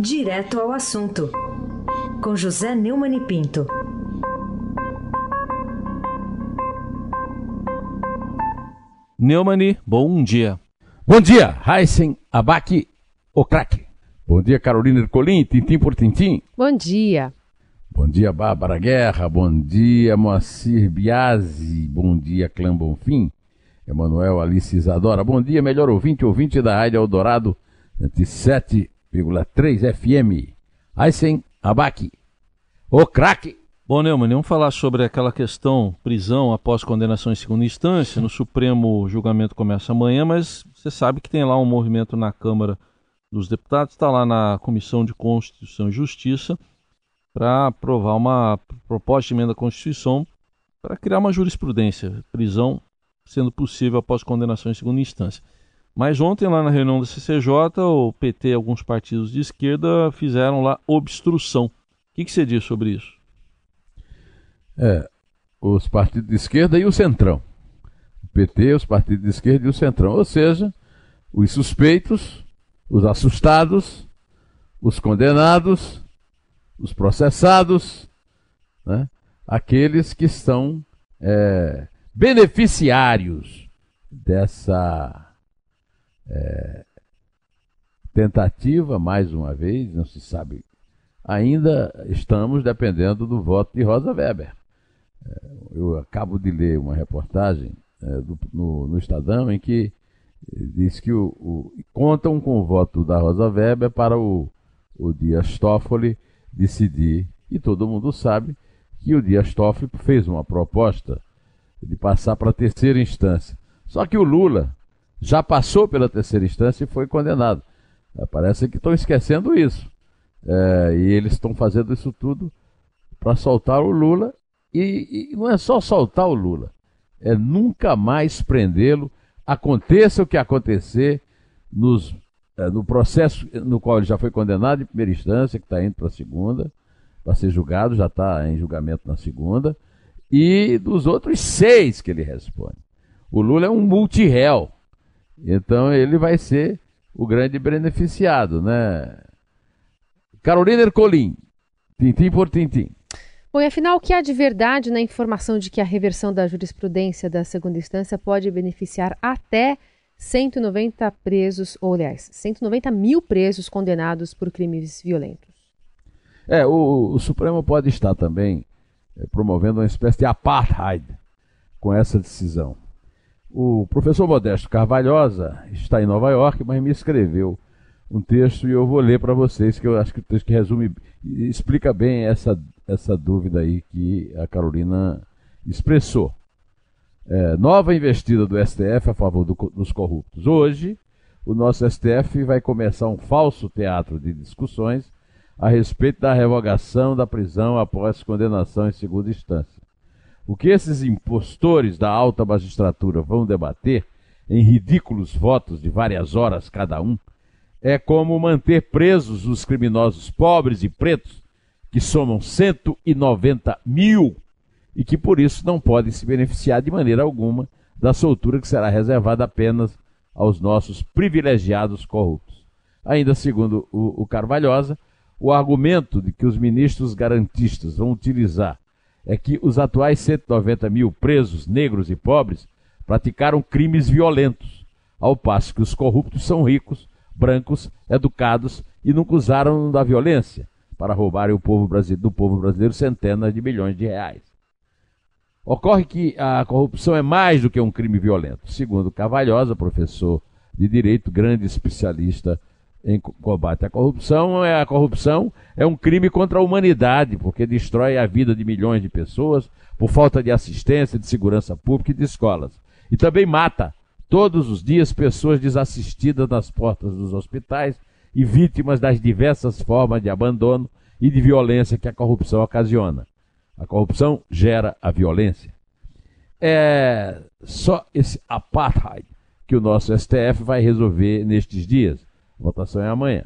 Direto ao assunto, com José Neumann e Pinto. Neumani, bom dia. Bom dia, Heisen Abac, o craque. Bom dia, Carolina Ercolim, tintim por tintim. Bom dia. Bom dia, Bárbara Guerra. Bom dia, Moacir Biasi. Bom dia, Clã Bonfim. Emanuel Alice Isadora. Bom dia, melhor ouvinte, ouvinte da Rádio Eldorado, 107,3 FM. Aysen Abac, o craque. Bom, Neumann, vamos falar sobre aquela questão prisão após condenação em segunda instância. No Supremo, o julgamento começa amanhã, mas você sabe que tem lá um movimento na Câmara dos Deputados, está lá na Comissão de Constituição e Justiça, para aprovar uma proposta de emenda à Constituição para criar uma jurisprudência, prisão sendo possível após condenação em segunda instância. Mas ontem, lá na reunião da CCJ, o PT e alguns partidos de esquerda fizeram lá obstrução. O que, que você diz sobre isso? É, os partidos de esquerda e o Centrão. O PT, os partidos de esquerda e o Centrão. Ou seja, os suspeitos, os assustados, os condenados, os processados, né? aqueles que estão é, beneficiários dessa é, tentativa, mais uma vez, não se sabe, ainda estamos dependendo do voto de Rosa Weber. É, eu acabo de ler uma reportagem é, do, no, no, Estadão em que diz que o, o, contam com o voto da Rosa Weber para o, o Dias Toffoli decidir, e todo mundo sabe que o Dias Toffoli fez uma proposta de passar para a terceira instância. Só que o Lula já passou pela terceira instância e foi condenado. É, parece que estão esquecendo isso. É, e eles estão fazendo isso tudo para soltar o Lula. E, e, não é só soltar o Lula, é nunca mais prendê-lo, aconteça o que acontecer nos, é, no processo no qual ele já foi condenado em primeira instância, que está indo para a segunda, para ser julgado, já está em julgamento na segunda e dos outros seis que ele responde. O Lula é um multiréu, então ele vai ser o grande beneficiado, né? Carolina Ercolim, tintim por tintim. Bom, e afinal, o que há de verdade na informação de que a reversão da jurisprudência da segunda instância pode beneficiar até 190 presos, ou aliás, 190 mil presos condenados por crimes violentos? É, o, o Supremo pode estar também é, promovendo uma espécie de apartheid com essa decisão. O professor Modesto Carvalhosa está em Nova York, mas me escreveu um texto e eu vou ler para vocês, que eu acho que o texto que resume, explica bem essa, essa dúvida aí que a Carolina expressou. É, nova investida do STF a favor do, dos corruptos. Hoje, o nosso STF vai começar um falso teatro de discussões a respeito da revogação da prisão após condenação em segunda instância. O que esses impostores da alta magistratura vão debater, em ridículos votos de várias horas cada um, é como manter presos os criminosos pobres e pretos, que somam 190 mil e que por isso não podem se beneficiar de maneira alguma da soltura que será reservada apenas aos nossos privilegiados corruptos. Ainda segundo o, Carvalhosa, o argumento de que os ministros garantistas vão utilizar é que os atuais 190 mil presos negros e pobres praticaram crimes violentos, ao passo que os corruptos são ricos, brancos, educados e nunca usaram da violência para roubarem o povo do povo brasileiro centenas de milhões de reais. Ocorre que a corrupção é mais do que um crime violento. Segundo Cavalhosa, professor de direito, grande especialista em combate à corrupção, é a corrupção é um crime contra a humanidade, porque destrói a vida de milhões de pessoas por falta de assistência, de segurança pública e de escolas. E também mata todos os dias pessoas desassistidas nas portas dos hospitais e vítimas das diversas formas de abandono e de violência que a corrupção ocasiona. A corrupção gera a violência. É só esse apartheid que o nosso STF vai resolver nestes dias. Votação é amanhã.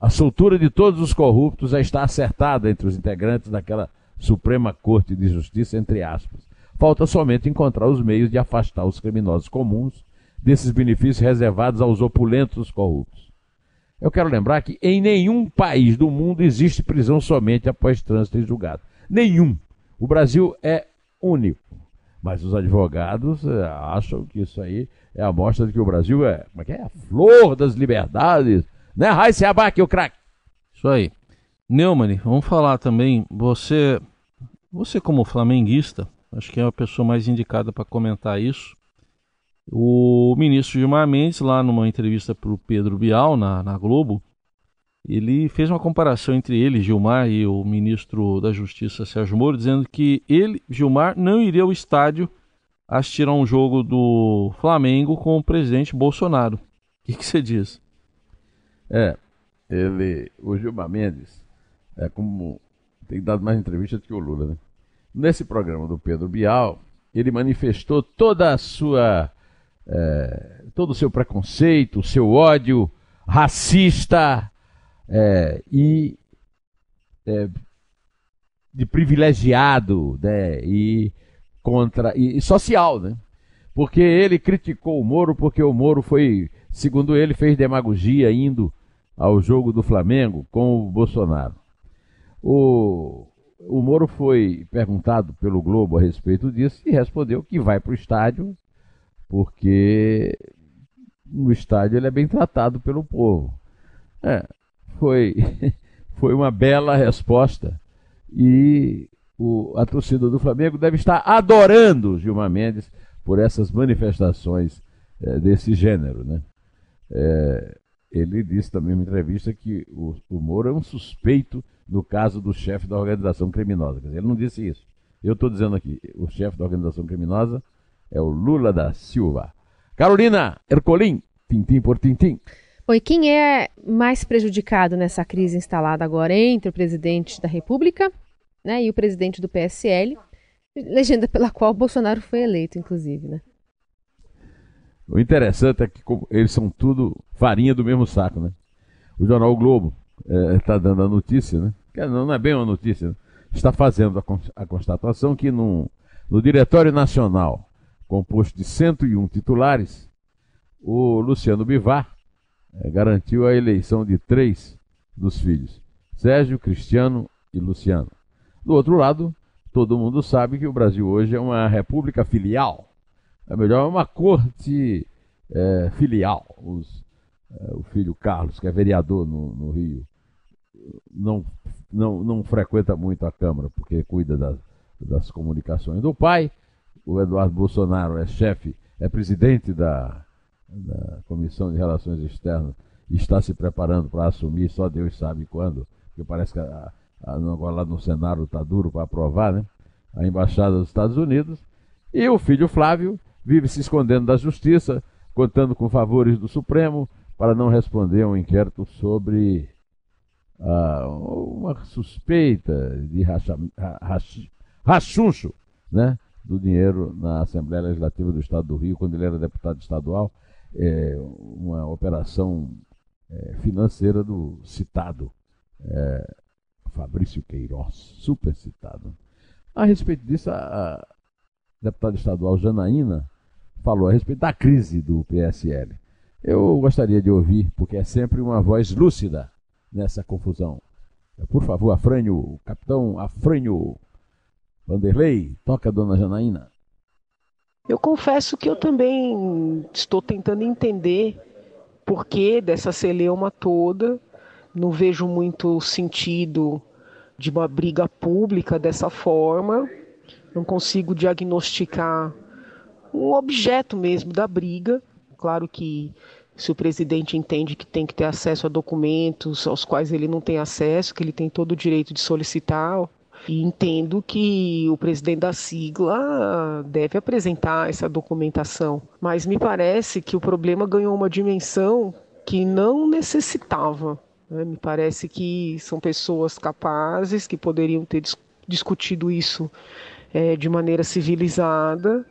A soltura de todos os corruptos já está acertada entre os integrantes daquela Suprema Corte de Justiça, entre aspas. Falta somente encontrar os meios de afastar os criminosos comuns desses benefícios reservados aos opulentos corruptos. Eu quero lembrar que em nenhum país do mundo existe prisão somente após trânsito em julgado. Nenhum. O Brasil é único. Mas os advogados eh, acham que isso aí é a mostra de que o Brasil é, como é, que é? a flor das liberdades. Né, Raíssa Abac, o craque? Isso aí. Neumann, vamos falar também, você, você como flamenguista, acho que é a pessoa mais indicada para comentar isso. O ministro Gilmar Mendes, lá numa entrevista para o Pedro Bial, na, na Globo, ele fez uma comparação entre ele, Gilmar, e o ministro da Justiça, Sérgio Moro, dizendo que ele, Gilmar, não iria ao estádio assistir a um jogo do Flamengo com o presidente Bolsonaro. O que, você diz? É, ele, o Gilmar Mendes, é como tem dado mais entrevistas que o Lula, né? Nesse programa do Pedro Bial, ele manifestou toda a sua, é, todo o seu preconceito, o seu ódio racista, é, e é, de privilegiado né, e contra e, e, social, né? Porque ele criticou o Moro porque o Moro foi, segundo ele, fez demagogia indo ao jogo do Flamengo com o Bolsonaro. O, o Moro foi perguntado pelo Globo a respeito disso e respondeu que vai para o estádio porque no estádio ele é bem tratado pelo povo. É, foi, foi uma bela resposta. E o, a torcida do Flamengo deve estar adorando Gilmar Mendes por essas manifestações é, desse gênero. Né? É, ele disse também em entrevista que o, o Moro é um suspeito no caso do chefe da organização criminosa. Quer dizer, ele não disse isso. Eu estou dizendo aqui, o chefe da organização criminosa é o Lula da Silva. Carolina Ercolim, tintim por tintim. E quem é mais prejudicado nessa crise instalada agora entre o presidente da República né, e o presidente do PSL, legenda pela qual Bolsonaro foi eleito, inclusive, né? O interessante é que eles são tudo farinha do mesmo saco, né? O jornal o Globo está é, dando a notícia, né? Não, é bem uma notícia, né? está fazendo a, a constatação que no, no Diretório Nacional, composto de 101 titulares, o Luciano Bivar é, garantiu a eleição de três dos filhos, Sérgio, Cristiano e Luciano. Do outro lado, todo mundo sabe que o Brasil hoje é uma república filial. É melhor, uma corte é, filial. Os, é, o filho Carlos, que é vereador no, no, Rio, não, não, não frequenta muito a Câmara, porque cuida das, das comunicações do pai. O Eduardo Bolsonaro é chefe, é presidente da, da Comissão de Relações Externas está se preparando para assumir, só Deus sabe quando, porque parece que a, agora lá no Senado está duro para aprovar, né? A Embaixada dos Estados Unidos. E o filho Flávio vive se escondendo da Justiça, contando com favores do Supremo, para não responder a um inquérito sobre ah, uma suspeita de rachuncho né, do dinheiro na Assembleia Legislativa do Estado do Rio, quando ele era deputado estadual é, uma operação é, financeira do citado é, Fabrício Queiroz, super citado. A respeito disso, a, deputada estadual Janaína falou a respeito da crise do PSL. Eu gostaria de ouvir, porque é sempre uma voz lúcida nessa confusão. Por favor, Afrânio, capitão Afrânio Vanderlei, toca a dona Janaína. Eu confesso que eu também estou tentando entender por que dessa celeuma toda. Não vejo muito sentido de uma briga pública dessa forma. Não consigo diagnosticar um objeto mesmo da briga. Claro que se o presidente entende que tem que ter acesso a documentos aos quais ele não tem acesso, que ele tem todo o direito de solicitar, e entendo que o presidente da sigla deve apresentar essa documentação, mas me parece que o problema ganhou uma dimensão que não necessitava. Né? Me parece que são pessoas capazes que poderiam ter dis discutido isso é, de maneira civilizada.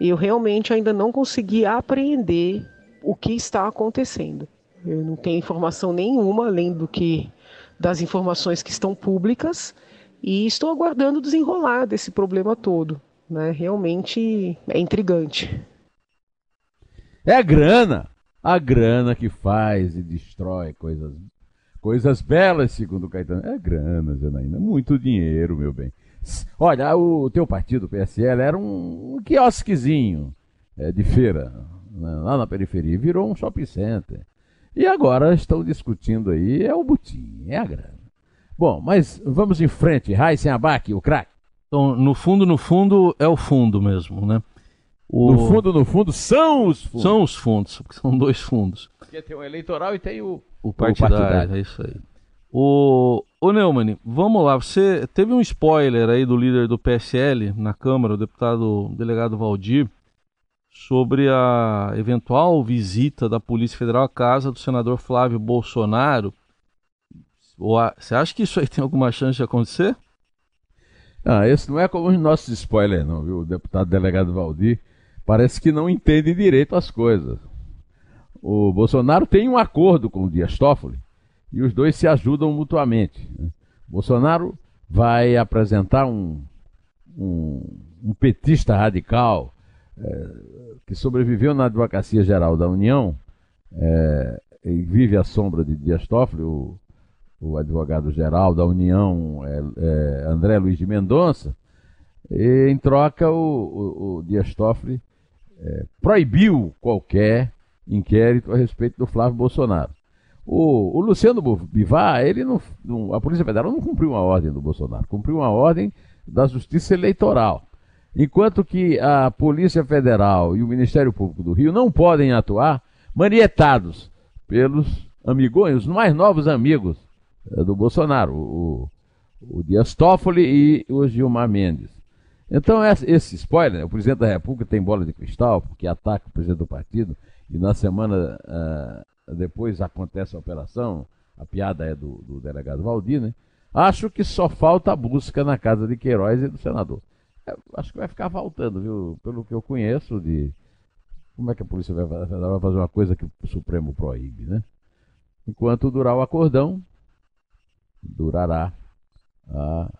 Eu realmente ainda não consegui apreender o que está acontecendo. Eu não tenho informação nenhuma além do que das informações que estão públicas e estou aguardando desenrolar desse problema todo. Né? Realmente é intrigante. É grana. A grana que faz e destrói coisas, coisas belas, segundo Caetano. É grana, Zanaína. Muito dinheiro, meu bem. Olha, o teu partido, o PSL, era um, um quiosquezinho é, de feira, né, lá na periferia. Virou um shopping center. E agora estão discutindo aí, é o butim, é a grana. Bom, mas vamos em frente. Raíssen Abac, o craque. Então, no fundo, no fundo, é o fundo mesmo, né? O... No fundo, no fundo, são os fundos. São os fundos, porque são dois fundos. Porque tem o eleitoral e tem o, o partidário. O partidário. É isso aí. O, o Neumann, vamos lá. Você teve um spoiler aí do líder do PSL na Câmara, o deputado o delegado Valdir, sobre a eventual visita da Polícia Federal à casa do senador Flávio Bolsonaro. Você acha que isso aí tem alguma chance de acontecer? Ah, esse não é como os nossos spoilers, não, viu? O deputado delegado Valdir parece que não entende direito as coisas. O Bolsonaro tem um acordo com o Dias Toffoli e os dois se ajudam mutuamente. Bolsonaro vai apresentar um, um, um petista radical é, que sobreviveu na Advocacia Geral da União é, e vive à sombra de Dias Toffoli, o o advogado-geral da União, é, André Luiz de Mendonça, e, em troca o, o, o Dias Toffoli é, proibiu qualquer inquérito a respeito do Flávio Bolsonaro. O, o Luciano Bivar, ele não, não, a Polícia Federal não cumpriu uma ordem do Bolsonaro, cumpriu uma ordem da Justiça Eleitoral. Enquanto que a Polícia Federal e o Ministério Público do Rio não podem atuar manietados pelos amigões, os mais novos amigos é, do Bolsonaro, o, o Dias Toffoli e o Gilmar Mendes. Então, esse spoiler, né, o presidente da República tem bola de cristal, porque ataca o presidente do partido, e na semana uh, depois acontece a operação, a piada é do, do, delegado Valdir, né? Acho que só falta a busca na casa de Queiroz e do senador. É, acho que vai ficar faltando, viu? Pelo que eu conheço de. Como é que a polícia vai, vai fazer uma coisa que o Supremo proíbe, né? Enquanto durar o acordão, durará a,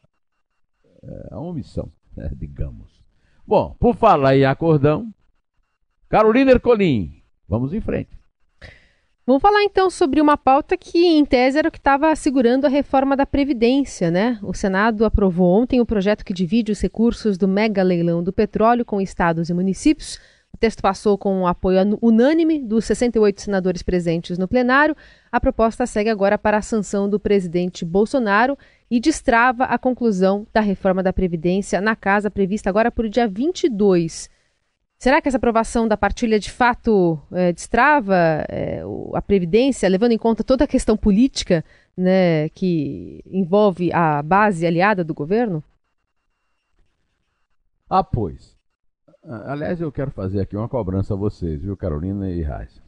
é, a omissão, digamos. Bom, por falar em acordão, Carolina Ercolim, vamos em frente. Vamos falar então sobre uma pauta que, em tese, era o que estava segurando a reforma da Previdência, né? O Senado aprovou ontem o projeto que divide os recursos do mega leilão do petróleo com estados e municípios. O texto passou com o apoio unânime dos 68 senadores presentes no plenário. A proposta segue agora para a sanção do presidente Bolsonaro e destrava a conclusão da reforma da Previdência na casa prevista agora para o dia 22. Será que essa aprovação da partilha de fato é, destrava é, a Previdência, levando em conta toda a questão política né, que envolve a base aliada do governo? Ah, pois. Aliás, eu quero fazer aqui uma cobrança a vocês, viu, Carolina e Raíssa.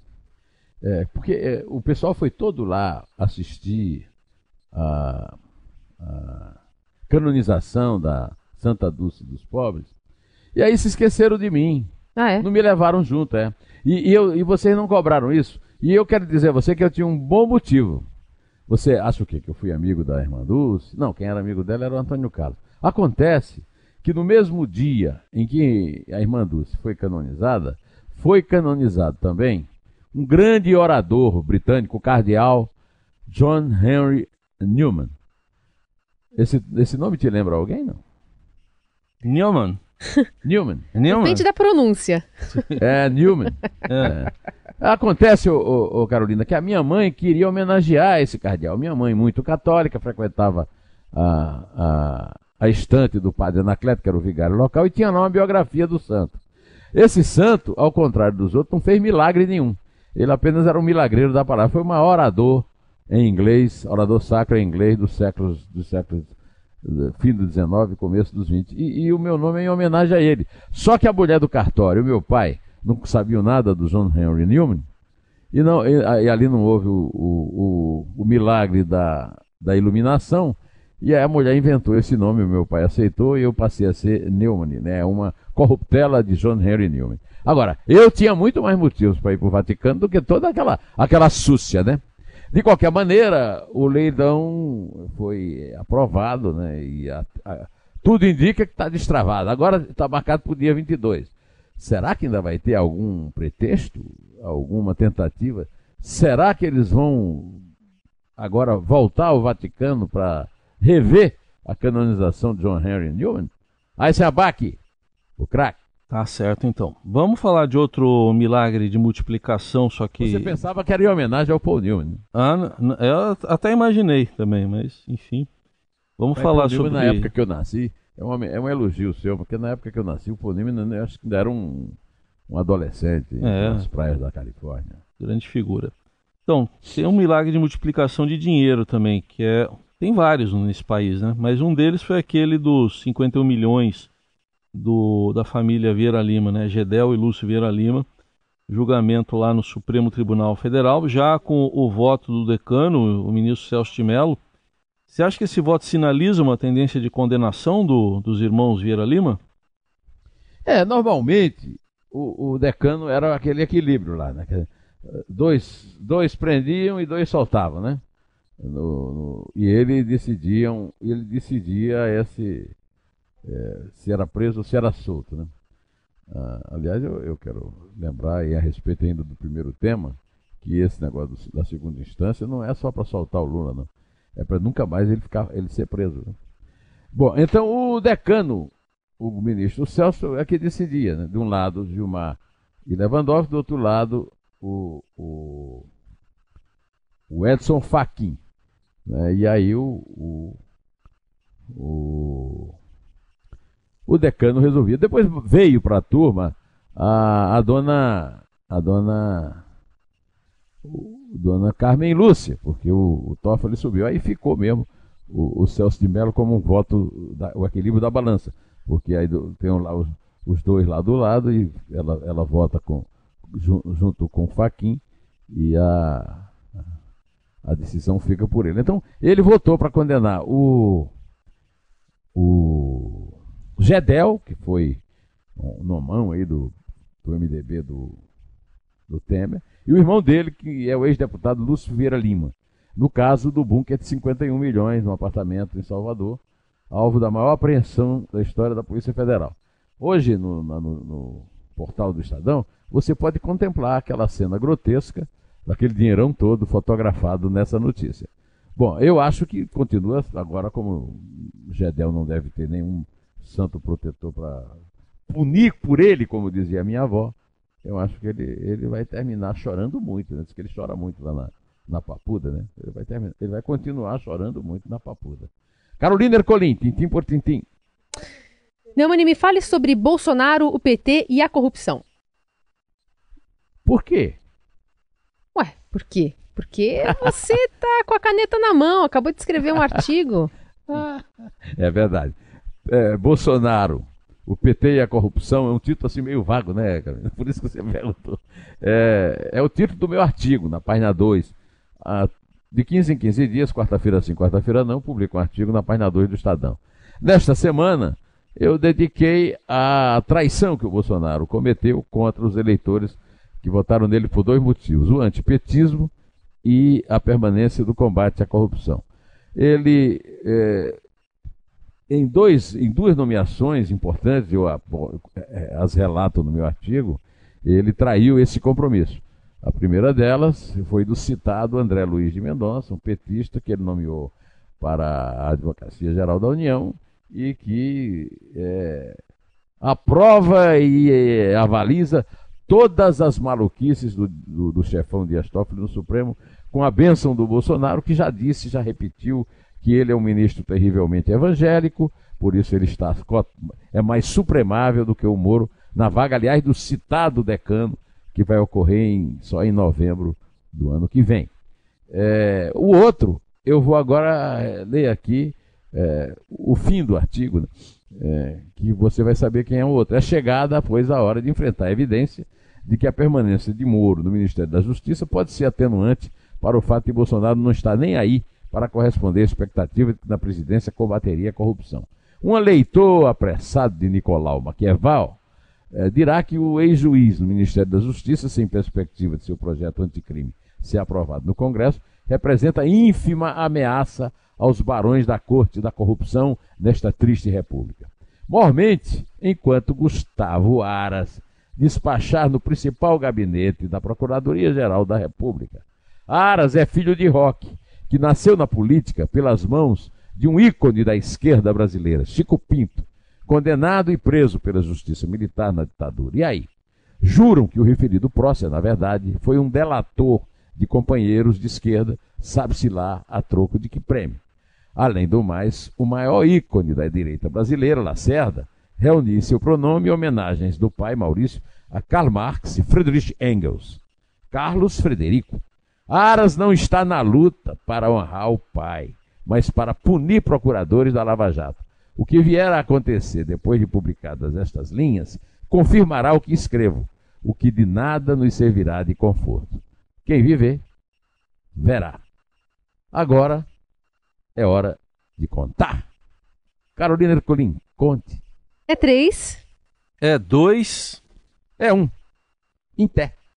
É, porque é, o pessoal foi todo lá assistir a, a, canonização da Santa Dulce dos Pobres, e aí se esqueceram de mim. Ah, é? Não me levaram junto, é. E, e, eu, e vocês não cobraram isso. E eu quero dizer a você que eu tinha um bom motivo. Você acha o quê? Que eu fui amigo da irmã Dulce? Não, quem era amigo dela era o Antônio Carlos. Acontece que no mesmo dia em que a irmã Dulce foi canonizada, foi canonizado também um grande orador britânico, o cardeal John Henry Newman. Esse, esse nome te lembra alguém, não? Newman. Newman. Newman. Depende da pronúncia. É, Newman. É. Acontece, ô, ô, Carolina, que a minha mãe queria homenagear esse cardeal. Minha mãe, muito católica, frequentava a, a, a estante do padre Anacleto, que era o vigário local, e tinha lá uma biografia do santo. Esse santo, ao contrário dos outros, não fez milagre nenhum. Ele apenas era um milagreiro da palavra. Foi o maior orador em inglês, orador sacro em inglês dos séculos, dos séculos fim do 19, começo dos 20. E, e, o meu nome é em homenagem a ele. Só que a mulher do cartório, meu pai, não sabia nada do John Henry Newman, e, não, e, e ali não houve o, o, o, o, milagre da, da iluminação, e aí a mulher inventou esse nome, meu pai aceitou, e eu passei a ser Newman, né? uma corruptela de John Henry Newman. Agora, eu tinha muito mais motivos para ir para o Vaticano do que toda aquela, aquela súcia, né? De qualquer maneira, o leilão foi aprovado, né? E a, a, tudo indica que está destravado. Agora está marcado para o dia 22. Será que ainda vai ter algum pretexto, alguma tentativa? Será que eles vão agora voltar ao Vaticano para rever a canonização de John Henry Newman? Aí se abaque, o craque. Tá certo, então. Vamos falar de outro milagre de multiplicação, só que. Você pensava que era em homenagem ao Paul Newman. Ah, eu até imaginei também, mas enfim. Vamos mas falar Paul sobre. na época que eu nasci, é, uma, é um elogio seu, porque na época que eu nasci, o Paul Newman, eu acho que ainda era um, um adolescente é. nas praias da Califórnia. Grande figura. Então, tem um milagre de multiplicação de dinheiro também, que é. Tem vários nesse país, né? Mas um deles foi aquele dos 51 milhões do, da família Vieira Lima, né? Gedel e Lúcio Vieira Lima, julgamento lá no Supremo Tribunal Federal, já com o voto do decano, o ministro Celso de Mello. Você acha que esse voto sinaliza uma tendência de condenação do, dos irmãos Vieira Lima? É, normalmente o, o decano era aquele equilíbrio lá, né? Dois, dois prendiam e dois soltavam, né? No, no, e ele decidiam, ele decidia esse, é, se era preso ou se era solto. Né? Ah, aliás, eu, eu, quero lembrar, e a respeito ainda do primeiro tema, que esse negócio do, da segunda instância não é só para soltar o Lula, não. É para nunca mais ele, ficar, ele ser preso. Né? Bom, então o decano, o ministro Celso, é que decidia. Né? De um lado, Gilmar e Lewandowski, do outro lado, o, o, o Edson Fachin. Né? E aí o, o, o o decano resolvia. Depois veio para a turma a, a dona a dona dona Carmen Lúcia, porque o, o Toffoli subiu. Aí ficou mesmo o, o Celso de Mello como um voto, da, o equilíbrio da balança, porque aí do, tem lá os, os, dois lá do lado e ela, ela vota com, junto com o Faquin e a, a decisão fica por ele. Então, ele votou para condenar o, o Gedel, que foi um nomão aí do, do MDB do, do Temer, e o irmão dele, que é o ex-deputado Lúcio Vieira Lima. No caso do bunker de 51 milhões, no apartamento em Salvador, alvo da maior apreensão da história da Polícia Federal. Hoje, no, no, no portal do Estadão, você pode contemplar aquela cena grotesca daquele dinheirão todo fotografado nessa notícia. Bom, eu acho que continua agora como Gedel não deve ter nenhum santo protetor para punir por ele, como dizia minha avó, eu acho que ele, ele vai terminar chorando muito, né? Diz que ele chora muito lá na, na Papuda, né? Ele vai, terminar, ele vai continuar chorando muito na Papuda. Carolina Ercolim, tintim por tintim. Neumani, me fale sobre Bolsonaro, o PT e a corrupção. Por quê? Ué, por quê? Porque você tá com a caneta na mão, acabou de escrever um artigo. é verdade é, Bolsonaro, o PT e a corrupção é um título assim meio vago, né, Carolina? Por isso que você perguntou. É, é o título do meu artigo, na página 2. Ah, de 15 em 15 dias, quarta-feira sim, quarta-feira não, publico um artigo na página 2 do Estadão. Nesta semana, eu dediquei à traição que o Bolsonaro cometeu contra os eleitores que votaram nele por dois motivos: o antipetismo e a permanência do combate à corrupção. Ele é, em, dois, em duas nomeações importantes, eu é, é, as relato no meu artigo, ele traiu esse compromisso. A primeira delas foi do citado André Luiz de Mendonça, um petista que ele nomeou para a Advocacia Geral da União e que é, aprova e é, avaliza todas as maluquices do, do, do chefão Dias Toffoli no Supremo, com a bênção do Bolsonaro, que já disse, já repetiu que ele é um ministro terrivelmente evangélico, por isso ele está é mais supremável do que o Moro na vaga, aliás, do citado decano, que vai ocorrer em, só em novembro do ano que vem. É, o outro, eu vou agora é, ler aqui é, o fim do artigo, né? é, que você vai saber quem é o outro. É chegada, pois, a hora de enfrentar a evidência de que a permanência de Moro no Ministério da Justiça pode ser atenuante para o fato de Bolsonaro não estar nem aí para corresponder à expectativa de que na presidência combateria a corrupção. Um eleitor apressado de Nicolau Maquiaval eh, dirá que o ex-juiz no Ministério da Justiça, sem perspectiva de seu projeto anticrime ser aprovado no Congresso, representa ínfima ameaça aos barões da corte da corrupção nesta triste república. Mormente, enquanto Gustavo Aras despachar no principal gabinete da Procuradoria-Geral da República. Aras é filho de Roque, que nasceu na política pelas mãos de um ícone da esquerda brasileira, Chico Pinto, condenado e preso pela justiça militar na ditadura. E aí? Juram que o referido Prócer, na verdade, foi um delator de companheiros de esquerda, sabe-se lá a troco de que prêmio. Além do mais, o maior ícone da direita brasileira, Lacerda, reuniu seu pronome homenagens do pai Maurício a Karl Marx e Friedrich Engels. Carlos Frederico. Aras não está na luta para honrar o pai, mas para punir procuradores da Lava Jato. O que vier a acontecer depois de publicadas estas linhas confirmará o que escrevo, o que de nada nos servirá de conforto. Quem viver, verá. Agora é hora de contar. Carolina Ercolim, conte. É três. É dois. É um. Em pé.